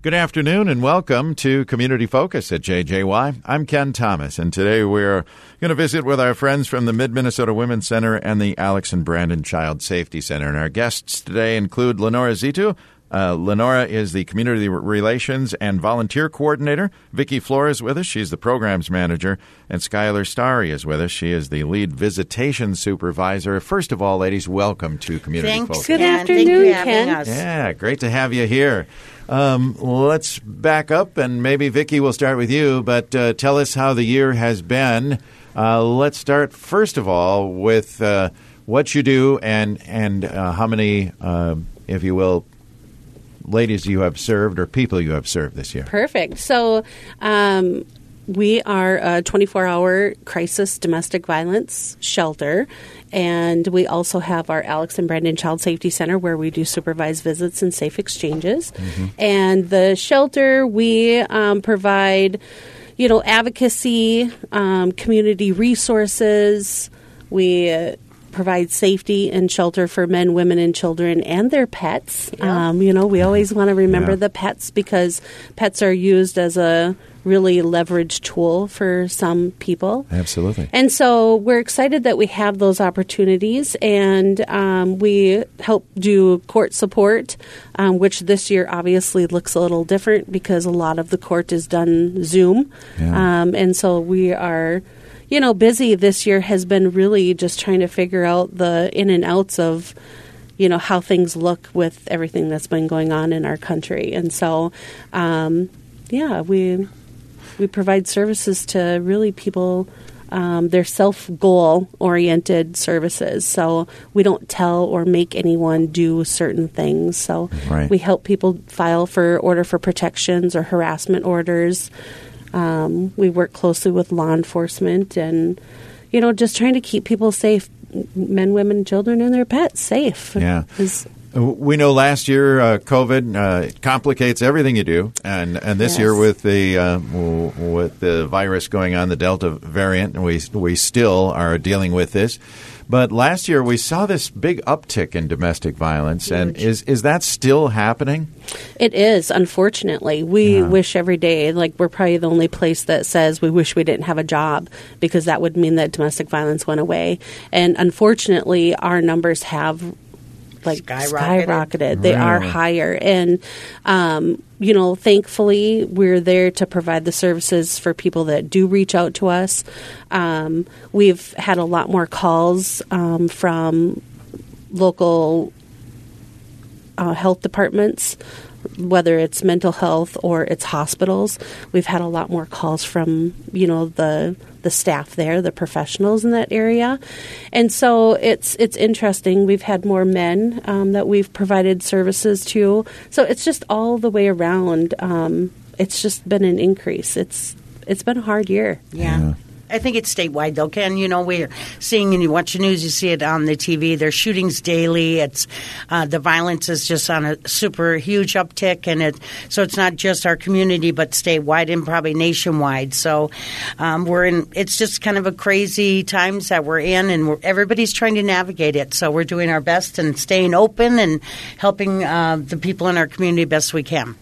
Good afternoon and welcome to Community Focus at JJY. I'm Ken Thomas, and today we're going to visit with our friends from the Mid Minnesota Women's Center and the Alex and Brandon Child Safety Center. And our guests today include Lenora Zitu. Uh, Lenora is the Community Relations and Volunteer Coordinator. Vicki Flores with us. She's the Programs Manager. And Skylar Starry is with us. She is the Lead Visitation Supervisor. First of all, ladies, welcome to Community Thanks, Focus. Good Ken. afternoon, Thank you Ken. us. Yeah, great to have you here. Um, let's back up, and maybe Vicki will start with you. But uh, tell us how the year has been. Uh, let's start first of all with uh, what you do and and uh, how many, uh, if you will, ladies you have served or people you have served this year. Perfect. So, um, we are a 24 hour crisis domestic violence shelter. And we also have our Alex and Brandon Child Safety Center where we do supervised visits and safe exchanges. And the shelter, we um, provide, you know, advocacy, um, community resources. We uh, provide safety and shelter for men, women, and children and their pets. Um, you know, we always want to remember Yeah. the pets because pets are used as a really leveraged tool for some people. Absolutely. And so we're excited that we have those opportunities, and um, we help do court support, um, which this year obviously looks a little different because a lot of the court is done Zoom. Yeah. Um, and so we are, you know, busy this year has been really just trying to figure out the in and outs of you know how things look with everything that's been going on in our country. And so um, yeah we we provide services to really people um, they're self goal oriented services. So we don't tell or make anyone do certain things. So Right. we help people file for order for protections or harassment orders um, we work closely with law enforcement and you know just trying to keep people safe men women children and their pets safe Yeah. is We know last year uh, COVID uh, complicates everything you do, and and this Yes. year with the uh, w- with the virus going on, the Delta variant, we we still are dealing with this. But last year we saw this big uptick in domestic violence, and is is that still happening? It is, unfortunately. We Yeah. wish every day, like, we're probably the only place that says we wish we didn't have a job because that would mean that domestic violence went away. And unfortunately, our numbers have like Skyrocketed. skyrocketed. They are higher. And, um, you know, thankfully, we're there to provide the services for people that do reach out to us. Um, we've had a lot more calls um, from local uh, health departments, whether it's mental health or it's hospitals. We've had a lot more calls from you know the the staff there, the professionals in that area, and so it's it's interesting. We've had more men um, that we've provided services to, so it's just all the way around. Um, it's just been an increase. It's it's been a hard year. Yeah. Yeah. I think it's statewide, though, Ken. You know, we're seeing, and you watch the news, you see it on the TV. There's shootings daily. It's uh, the violence is just on a super huge uptick, and it so it's not just our community, but statewide and probably nationwide. So um, we're in. It's just kind of a crazy times that we're in, and we're, everybody's trying to navigate it. So we're doing our best and staying open and helping uh, the people in our community best we can.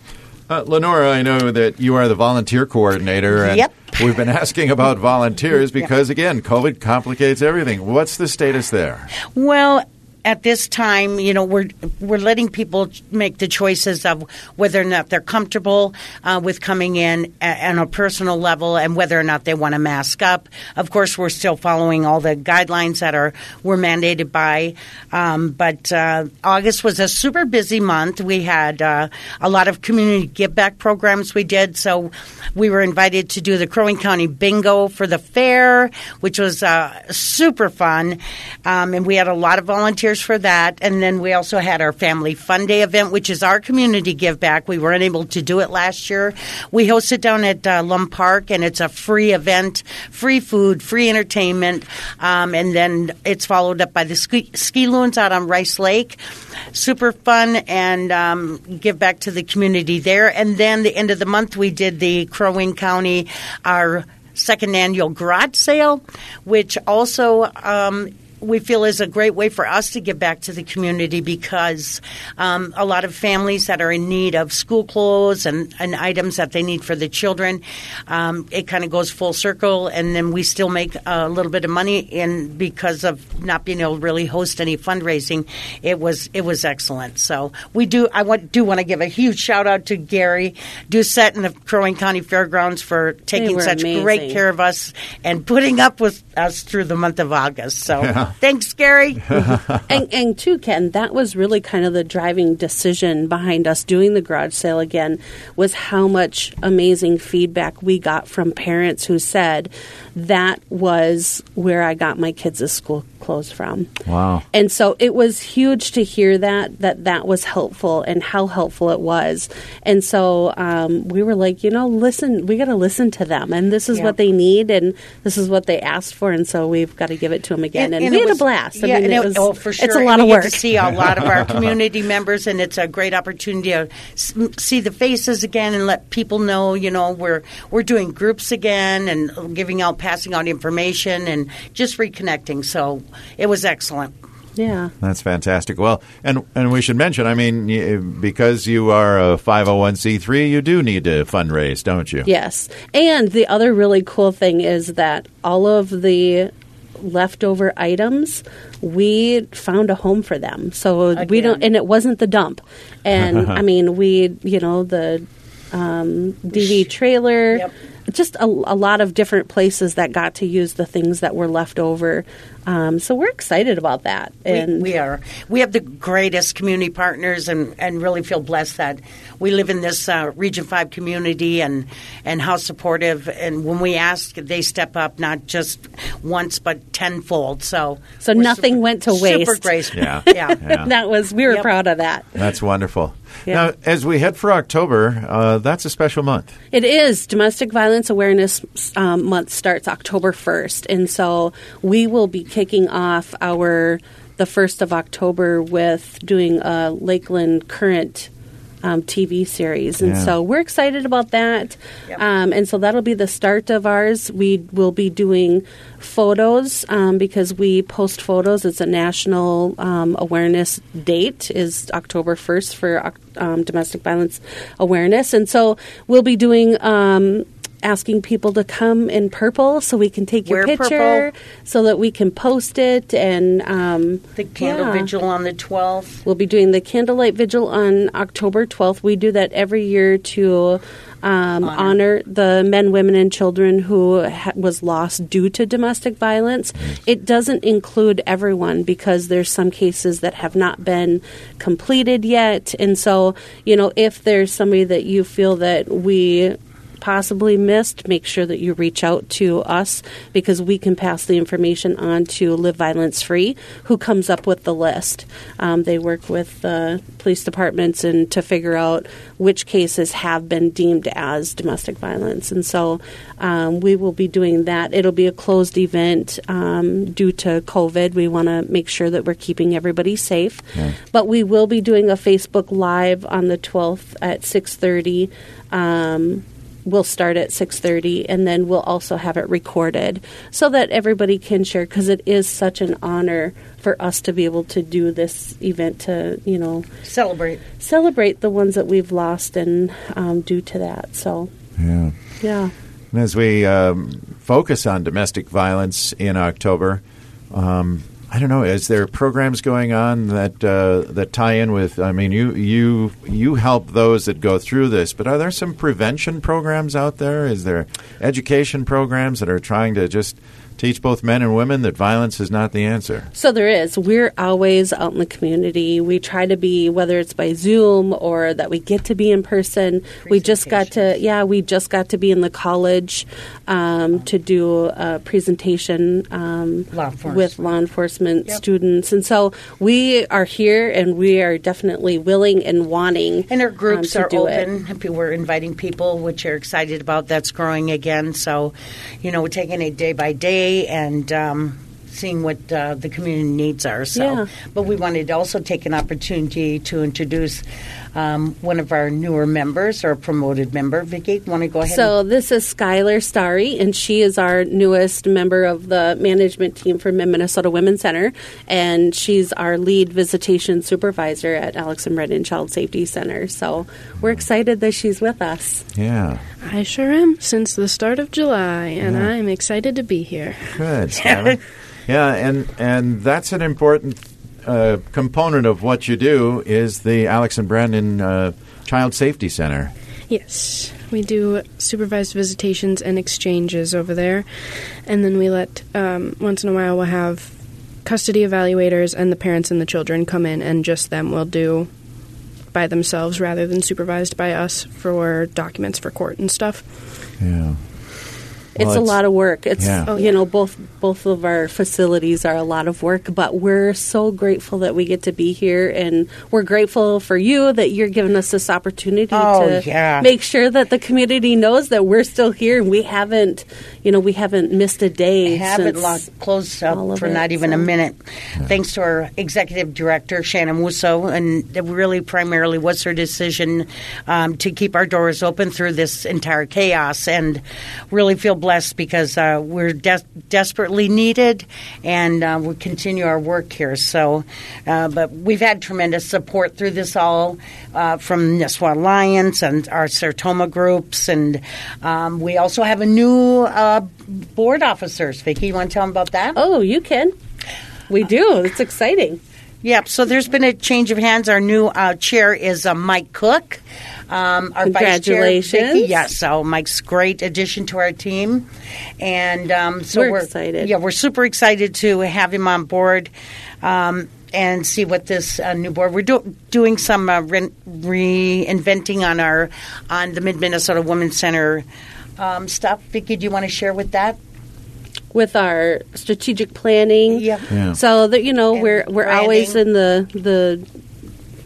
Uh, Lenora, I know that you are the volunteer coordinator, and Yep. we've been asking about volunteers because again, COVID complicates everything. What's the status there? Well, at this time, you know, we're we're letting people make the choices of whether or not they're comfortable uh, with coming in on a personal level and whether or not they want to mask up. Of course, we're still following all the guidelines that are were mandated by. Um, but uh, August was a super busy month. We had uh, a lot of community give back programs we did. So we were invited to do the Crow Wing County Bingo for the fair, which was uh, super fun. Um, and we had a lot of volunteers for that. And then we also had our Family Fun Day event, which is our community give back. We weren't able to do it last year. We host it down at uh, Lum Park, and it's a free event, free food, free entertainment. Um, and then it's followed up by the ski, ski loons out on Rice Lake. Super fun and um, give back to the community there. And then the end of the month, we did the Crow Wing County, our second annual garage sale, which also um, we feel is a great way for us to give back to the community because um, a lot of families that are in need of school clothes and, and items that they need for the children, um, it kind of goes full circle, and then we still make a little bit of money. in because of not being able to really host any fundraising, it was it was excellent. So we do. I want, do want to give a huge shout out to Gary Doucette and the Crow Wing County Fairgrounds for taking such amazing. great care of us and putting up with us through the month of August. So Yeah. thanks, Gary. and, and too, Ken, that was really kind of the driving decision behind us doing the garage sale again was how much amazing feedback we got from parents who said that was where I got my kids' school clothes from. Wow. And so it was huge to hear that that that was helpful and how helpful it was. And so um, we were like, you know, listen, we got to listen to them, and this is Yeah. what they need, and this is what they asked for, and so we've got to give it to them again. And, we it had was- a blast. I Yeah, mean, it it- was, oh, for sure. It's a And lot of work. to see a lot of our community members, and it's a great opportunity to see the faces again and let people know, you know, we're we're doing groups again and giving out, passing out information, and just reconnecting. So it was excellent. yeah. That's fantastic. Well, and and we should mention, I mean, eh, because you are a 501c3, you do need to fundraise, don't you? Yes. And the other really cool thing is that all of the leftover items we found a home for them. So we don't and it wasn't the dump. And i mean we you know the um, dv trailer Yep. just a, a lot of different places that got to use the things that were left over um, so we're excited about that and we, we are. We have the greatest community partners, and, and really feel blessed that we live in this uh, Region Five community, and and how supportive. And when we ask, they step up, not just once but tenfold. So So nothing super- went to Super waste. grace. Yeah. yeah. Yeah. that was we were Yep. proud of that That's wonderful. Yeah. Now, as we head for October, uh, that's a special month. It is. Domestic Violence Awareness um, Month starts October 1st. And so we will be kicking off our the 1st of October with doing a Lakeland Current um, TV series. And Yeah. so we're excited about that. Yep. Um, and so that'll be the start of ours. We will be doing photos um, because we post photos. It's a national um, awareness date is October 1st for um, domestic violence awareness. And so we'll be doing um, asking people to come in purple so we can take your Wear picture purple. so that we can post it and um, The candle yeah. vigil on the twelfth. We'll be doing the candlelight vigil on October 12th. We do that every year to um, honor. Honor. the men, women, and children who ha- was lost due to domestic violence. It doesn't include everyone because there's some cases that have not been completed yet, and so you know if there's somebody that you feel that we possibly missed, make sure that you reach out to us because we can pass the information on to Live Violence Free, who comes up with the list. Um, they work with the police departments and to figure out which cases have been deemed as domestic violence. And so um, we will be doing that. It'll be a closed event um, due to COVID. We want to make sure that we're keeping everybody safe. But we will be doing a Facebook Live on the 12th at 6:30. Um, we'll start at 6.30 and then we'll also have it recorded so that everybody can share because it is such an honor for us to be able to do this event to you know Celebrate. celebrate the ones that we've lost and um, due to that so Yeah. yeah And as we um, focus on domestic violence in October, um, I don't know. Is there programs going on that uh, that tie in with? I mean, you you you help those that go through this, but are there some prevention programs out there? Is there education programs that are trying to just teach both men and women that violence is not the answer? So there is. We're always out in the community. We try to be, whether it's by Zoom or that we get to be in person. We just got to, yeah, we just got to be in the college um, to do a presentation um, Law with law enforcement Yep. students. And so we are here and we are definitely willing and wanting. And our groups um, to are do it. open. We're inviting people, which are excited about. That's growing again. So, you know, we're taking it day by day and um, seeing what uh, the community needs are. So, Yeah. but we wanted to also take an opportunity to introduce um, one of our newer members or promoted member. Vicki, want to go ahead? So this is Skylar Starry, and she is our newest member of the management team for Mid Minnesota Women's Center, and she's our lead visitation supervisor at Alex and Brandon Child Safety Center. So we're excited that she's with us. Yeah. I sure am since the start of July, and I'm excited to be here. Good. Skylar. Yeah, and and that's an important uh, component of what you do is the Alex and Brandon uh, Child Safety Center. Yes, we do supervised visitations and exchanges over there, and then we let um, once in a while we'll have custody evaluators and the parents and the children come in, and just them will do by themselves rather than supervised by us for documents for court and stuff. Yeah. It's Well, a lot of work. It's Yeah. Oh, you know both both of our facilities are a lot of work, but we're so grateful that we get to be here, and we're grateful for you that you're giving us this opportunity Oh, to yeah. make sure that the community knows that we're still here and we haven't you know we haven't missed a day. haven't since lost, closed up for it, not even a so- minute. Thanks to our executive director, Shannon Musso, and it really primarily was her decision um, to keep our doors open through this entire chaos and really feel blessed because uh, we're des- desperately needed and uh, we continue our work here. So, uh, but we've had tremendous support through this all uh, from Nisswa Alliance and our Sertoma groups, and um, we also have a new uh, board officers. Vicki, you want to tell them about that? Oh, you can. We do. It's exciting. Yep. So there's been a change of hands. Our new uh, chair is uh, Mike Cook. Um, our vice chair, Congratulations. Vicki. Yeah. So Mike's great addition to our team, and um, so We're we're, excited. Yeah, we're super excited to have him on board. Um, and see what this uh, new board. We're do- doing some uh, re- reinventing on our on the Mid Minnesota Women's Center um, stuff. Vicki, do you want to share with that? With our strategic planning. Yep. Yeah. So that you know And we're we're branding. always in the the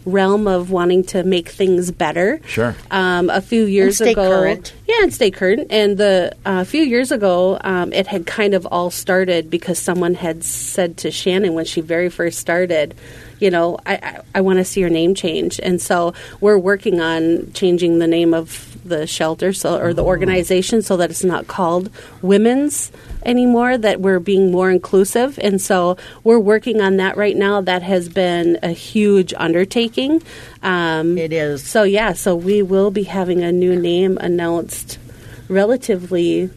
realm of wanting to make things better. Sure. Um, a few years stay ago, current. yeah, and stay current. And the uh, a few years ago, um, it had kind of all started because someone had said to Shannon when she very first started, you know, I I, I want to see your name change, and so we're working on changing the name of the shelter so or the organization so that it's not called women's anymore that we're being more inclusive and so we're working on that right now that has been a huge undertaking um, It is. so yeah, so we will be having a new name announced relatively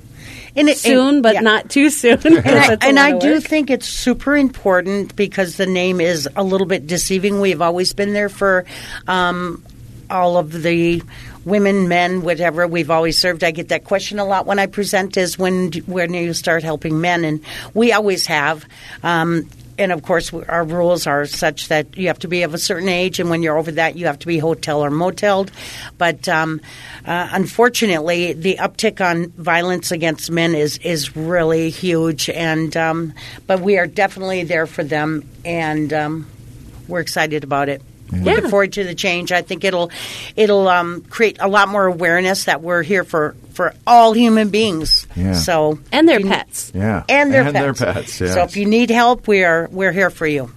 it- soon, and- but yeah. not too soon. and I, and I do think it's super important because the name is a little bit deceiving. We've always been there for um, all of the women, men, whatever we've always served. I get that question a lot when I present: is when when you start helping men, and we always have. Um, and of course, our rules are such that you have to be of a certain age, and when you're over that, you have to be hotel or moteled. But um, uh, unfortunately, the uptick on violence against men is is really huge, and um, but we are definitely there for them, and um, we're excited about it. Looking forward to the change. I think it'll it'll um, create a lot more awareness that we're here for for all human beings. Yeah. So and their if you- pets. Yeah. and their and pets. their pets. Yes. So if you need help, we are we're here for you.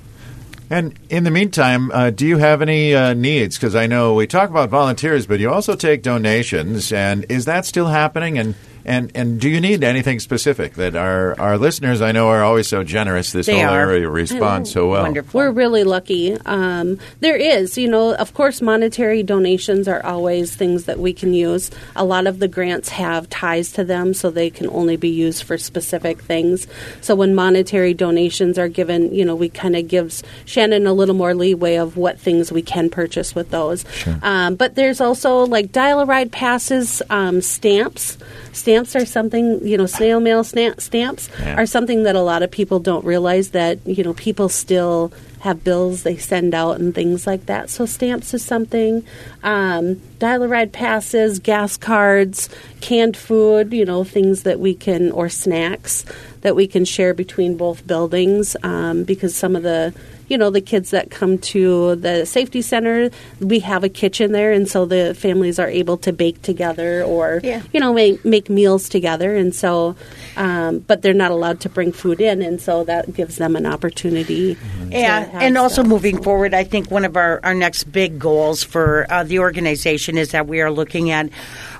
And in the meantime, uh, do you have any uh, needs? Because I know we talk about volunteers, but you also take donations. And is that still happening? And and and do you need anything specific that our our listeners I know are always so generous. This They whole are. area responds so well. Wonderful. We're really lucky. Um, there is, you know, of course, monetary donations are always things that we can use. A lot of the grants have ties to them, so they can only be used for specific things. So when monetary donations are given, you know, we kind of gives Shannon a little more leeway of what things we can purchase with those. Um, but there's also like dial a ride passes, um, stamps. Stamps are something, you know, snail mail stamps Yeah. are something that a lot of people don't realize that you know people still have bills they send out and things like that. So stamps is something. Um, dial a ride passes, gas cards, canned food, you know, things that we can or snacks that we can share between both buildings um, because some of the you know, the kids that come to the safety center, we have a kitchen there, and so the families are able to bake together or, Yeah. you know, make, make meals together. And so, um, but they're not allowed to bring food in, and so that gives them an opportunity. to Yeah, and also moving forward, I think one of our, our next big goals for uh, the organization is that we are looking at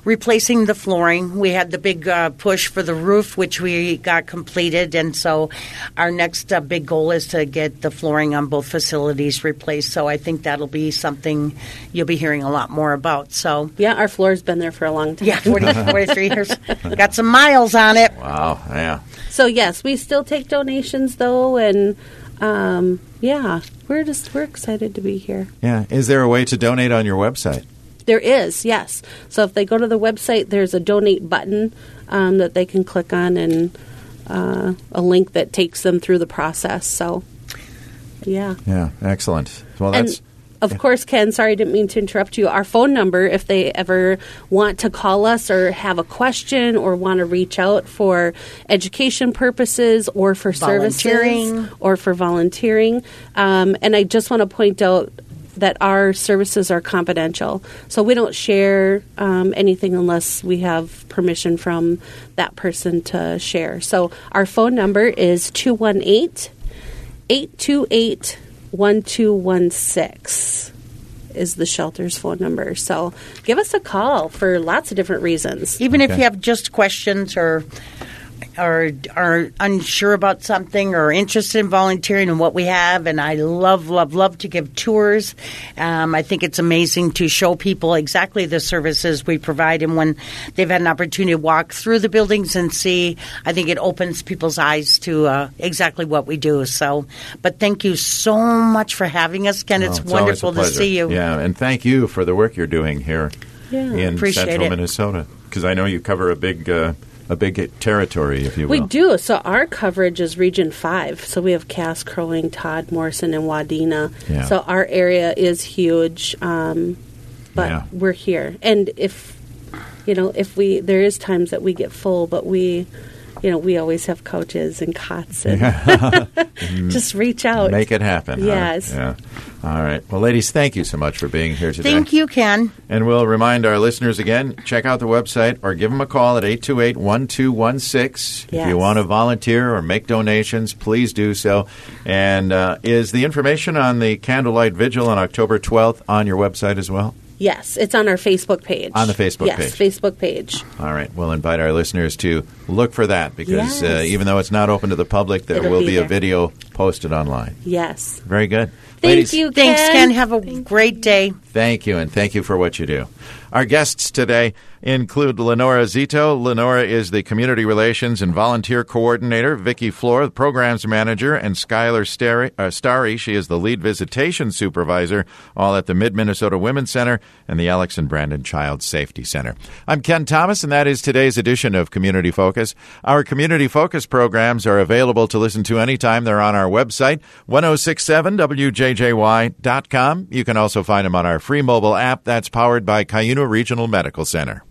replacing the flooring. We had the big uh, push for the roof, which we got completed, and so our next uh, big goal is to get the flooring on both facilities replaced. So I think that'll be something you'll be hearing a lot more about. So. Yeah, our floor's been there for a long time. Yeah, 40, 43 years. Got some miles on it. Wow. Yeah. So yes, we still take donations though, and um, yeah, we're just we're excited to be here. Yeah. Is there a way to donate on your website? There is yes. So if they go to the website, there's a donate button um, that they can click on, and uh, a link that takes them through the process. So yeah. Yeah. Excellent. Well, that's. and of course, Ken, sorry, I didn't mean to interrupt you. Our phone number, if they ever want to call us or have a question or want to reach out for education purposes or for services Volunteering. or for volunteering. Um, and I just want to point out that our services are confidential. So we don't share um, anything unless we have permission from that person to share. So our phone number is 218 828 1216 is the shelter's phone number. So give us a call for lots of different reasons. Even if you have just questions or or are unsure about something or interested in volunteering and what we have and I love love love to give tours. Um, I think it's amazing to show people exactly the services we provide and when they've had an opportunity to walk through the buildings and see, I think it opens people's eyes to uh, exactly what we do. So, but thank you so much for having us, Ken. It's, Oh, always a wonderful to see you. Yeah, and thank you for the work you're doing here Yeah. in central it. Minnesota. Because I know you cover a big, uh, a big territory, if you will. We do. So our coverage is Region 5. So we have Cass, Crow Wing, Todd, Morrison, and Wadena. Yeah. So our area is huge. Um, but Yeah. we're here. And if, you know, if we, there is times that we get full, but we, you know, we always have couches and cots and just reach out. Make it happen. huh? Yes. Yeah. All right. Well, ladies, thank you so much for being here today. Thank you, Ken. And we'll remind our listeners again check out the website or give them a call at 828 1216. If you want to volunteer or make donations, please do so. And uh, is the information on the candlelight vigil on October 12th on your website as well? Yes, it's on our Facebook page. On the Facebook yes, page. Facebook page. All right. We'll invite our listeners to look for that because uh, even though it's not open to the public, there It'll will be be a video posted online. Yes. Very good. Thank Ladies, you, Thanks, Ken. Ken. Have a great day. Thank you, and thank you for what you do. Our guests today include Lenora Zito. Lenora is the Community Relations and Volunteer Coordinator. Vicki Floor, the Programs Manager, and Skylar Starry, uh, Starry, she is the Lead Visitation Supervisor, all at the Mid Minnesota Women's Center and the Alex and Brandon Child Safety Center. I'm Ken Thomas, and that is today's edition of Community Focus. Our Community Focus programs are available to listen to anytime. They're on our website, 1067wjjy.com. You can also find them on our free mobile app that's powered by Cuyuna Regional Medical Center.